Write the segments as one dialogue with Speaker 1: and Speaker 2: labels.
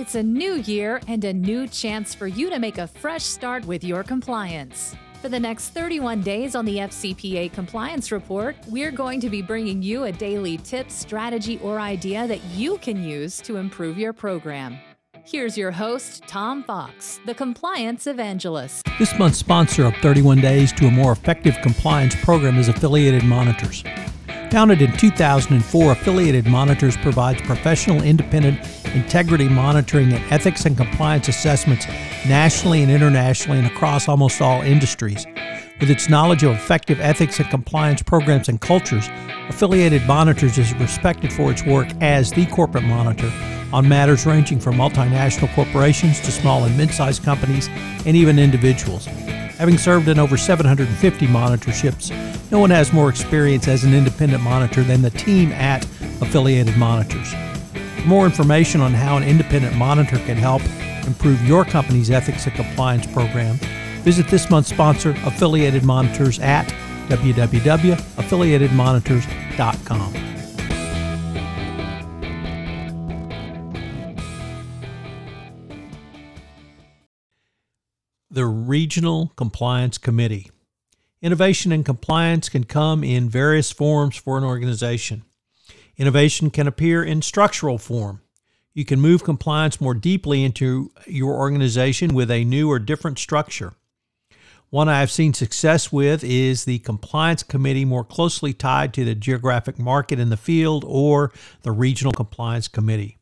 Speaker 1: It's a new year and a new chance for you to make a fresh start with your compliance. For the next 31 days on the FCPA Compliance Report, we're going to be bringing you a daily tip, strategy, or idea that you can use to improve your program. Here's your host, Tom Fox, the Compliance Evangelist.
Speaker 2: This month's sponsor of 31 Days to a More Effective Compliance program is Affiliated Monitors. Founded in 2004, Affiliated Monitors provides professional, independent integrity monitoring and ethics and compliance assessments nationally and internationally and across almost all industries. With its knowledge of effective ethics and compliance programs and cultures, Affiliated Monitors is respected for its work as the corporate monitor on matters ranging from multinational corporations to small and mid sized companies and even individuals. Having served in over 750 monitorships, no one has more experience as an independent monitor than the team at Affiliated Monitors. For more information on how an independent monitor can help improve your company's ethics and compliance program, visit this month's sponsor, Affiliated Monitors, at www.affiliatedmonitors.com. The Regional Compliance Committee. Innovation and compliance can come in various forms for an organization. Innovation can appear in structural form. You can move compliance more deeply into your organization with a new or different structure. One I have seen success with is the compliance committee more closely tied to the geographic market in the field or the regional compliance committee.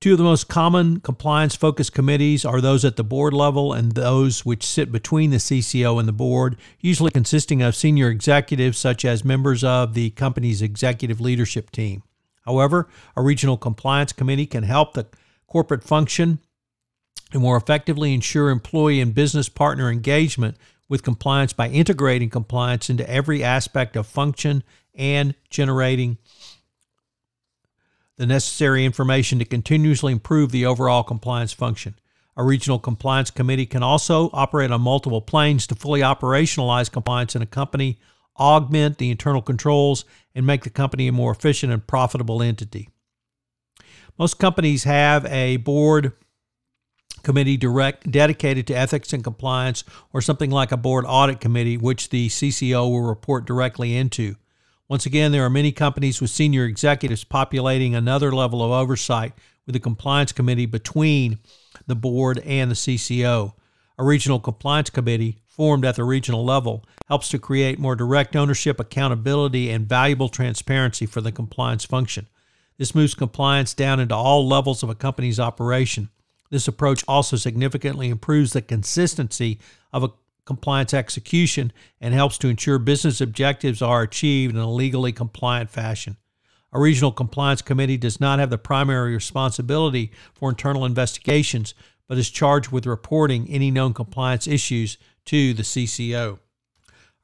Speaker 2: Two of the most common compliance focused committees are those at the board level and those which sit between the CCO and the board, usually consisting of senior executives such as members of the company's executive leadership team. However, a regional compliance committee can help the corporate function and more effectively ensure employee and business partner engagement with compliance by integrating compliance into every aspect of function and generating the necessary information to continuously improve the overall compliance function. A regional compliance committee can also operate on multiple planes to fully operationalize compliance in a company, augment the internal controls, and make the company a more efficient and profitable entity. Most companies have a board committee direct dedicated to ethics and compliance or something like a board audit committee which the CCO will report directly into. Once again, there are many companies with senior executives populating another level of oversight with a compliance committee between the board and the CCO. A regional compliance committee formed at the regional level helps to create more direct ownership, accountability, and valuable transparency for the compliance function. This moves compliance down into all levels of a company's operation. This approach also significantly improves the consistency of a compliance execution and helps to ensure business objectives are achieved in a legally compliant fashion. A regional compliance committee does not have the primary responsibility for internal investigations, but is charged with reporting any known compliance issues to the CCO.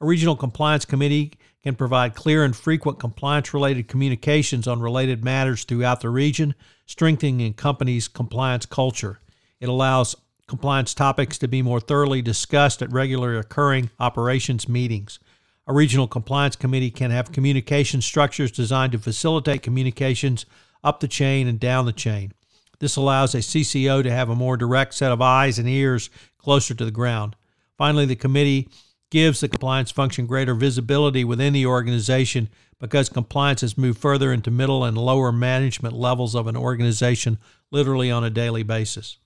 Speaker 2: A regional compliance committee can provide clear and frequent compliance related communications on related matters throughout the region, strengthening a company's compliance culture. It allows compliance topics to be more thoroughly discussed at regularly occurring operations meetings. A regional compliance committee can have communication structures designed to facilitate communications up the chain and down the chain. This allows a CCO to have a more direct set of eyes and ears closer to the ground. Finally, the committee gives the compliance function greater visibility within the organization because compliance has moved further into middle and lower management levels of an organization literally on a daily basis.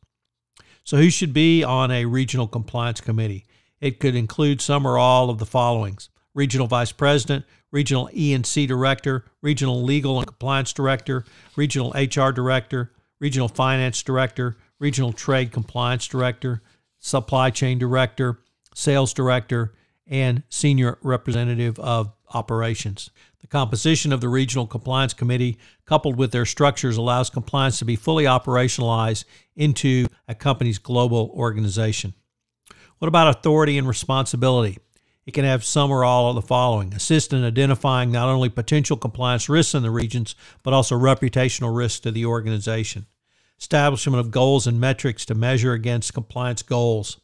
Speaker 2: So, who should be on a regional compliance committee? It could include some or all of the followings regional vice president, regional E&C director, regional legal and compliance director, regional HR director, regional finance director, regional trade compliance director, supply chain director, sales director, and senior representative of operations. The composition of the Regional Compliance Committee, coupled with their structures, allows compliance to be fully operationalized into a company's global organization. What about authority and responsibility? It can have some or all of the following assist in identifying not only potential compliance risks in the regions, but also reputational risks to the organization. Establishment of goals and metrics to measure against compliance goals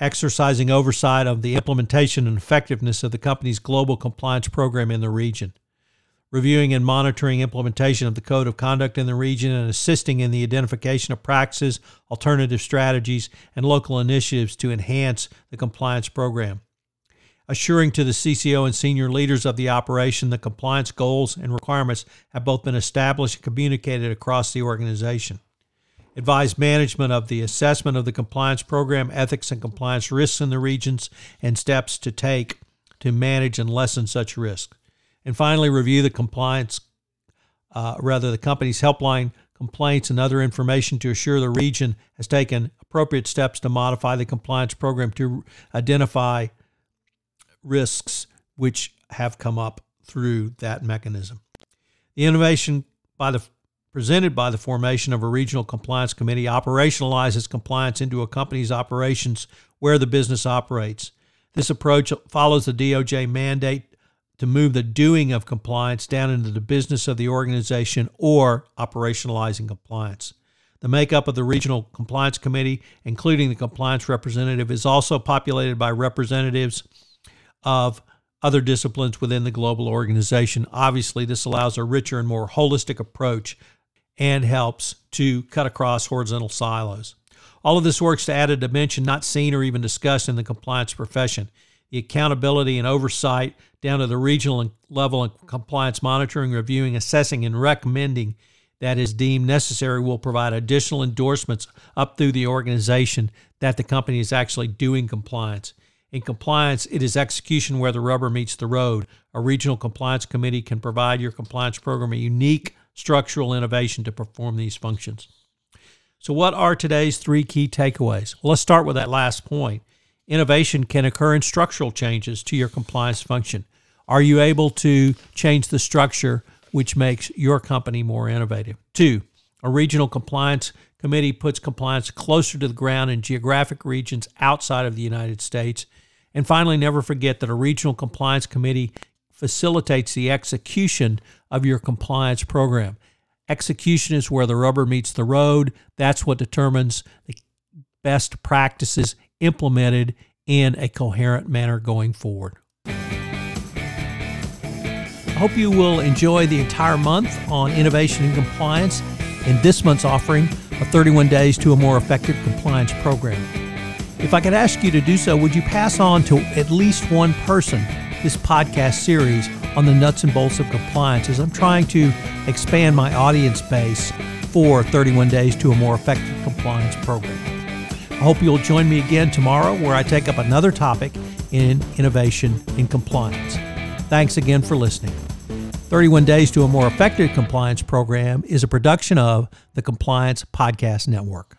Speaker 2: exercising oversight of the implementation and effectiveness of the company's global compliance program in the region. reviewing and monitoring implementation of the Code of Conduct in the region, and assisting in the identification of practices, alternative strategies, and local initiatives to enhance the compliance program. Assuring to the CCO and senior leaders of the operation the compliance goals and requirements have both been established and communicated across the organization. Advise management of the assessment of the compliance program, ethics and compliance risks in the regions, and steps to take to manage and lessen such risks and finally review the compliance, uh, rather the company's helpline complaints and other information to assure the region has taken appropriate steps to modify the compliance program to identify risks which have come up through that mechanism. The innovation by the presented by the formation of a regional compliance committee operationalizes compliance into a company's operations where the business operates. This approach follows the DOJ mandate to move the doing of compliance down into the business of the organization or operationalizing compliance. The makeup of the Regional Compliance Committee, including the compliance representative, is also populated by representatives of other disciplines within the global organization. Obviously, this allows a richer and more holistic approach and helps to cut across horizontal silos. All of this works to add a dimension not seen or even discussed in the compliance profession the accountability and oversight down to the regional level and compliance monitoring, reviewing, assessing, and recommending that is deemed necessary will provide additional endorsements up through the organization that the company is actually doing compliance. In compliance, it is execution where the rubber meets the road. A regional compliance committee can provide your compliance program a unique structural innovation to perform these functions. So, what are today's three key takeaways? Well, let's start with that last point. Innovation can occur in structural changes to your compliance function. Are you able to change the structure which makes your company more innovative? Two, a regional compliance committee puts compliance closer to the ground in geographic regions outside of the United States. And finally, never forget that a regional compliance committee facilitates the execution of your compliance program. Execution is where the rubber meets the road. That's what determines the best practices implemented in a coherent manner going forward. I hope you will enjoy the entire month on innovation and compliance in this month's offering of 31 Days to a More Effective Compliance Program. If I could ask you to do so, would you pass on to at least one person this podcast series on the nuts and bolts of compliance as I'm trying to expand my audience base for 31 Days to a More Effective Compliance Program? I hope you'll join me again tomorrow where I take up another topic in innovation and compliance. Thanks again for listening. 31 Days to a More Effective Compliance program is a production of the Compliance Podcast Network.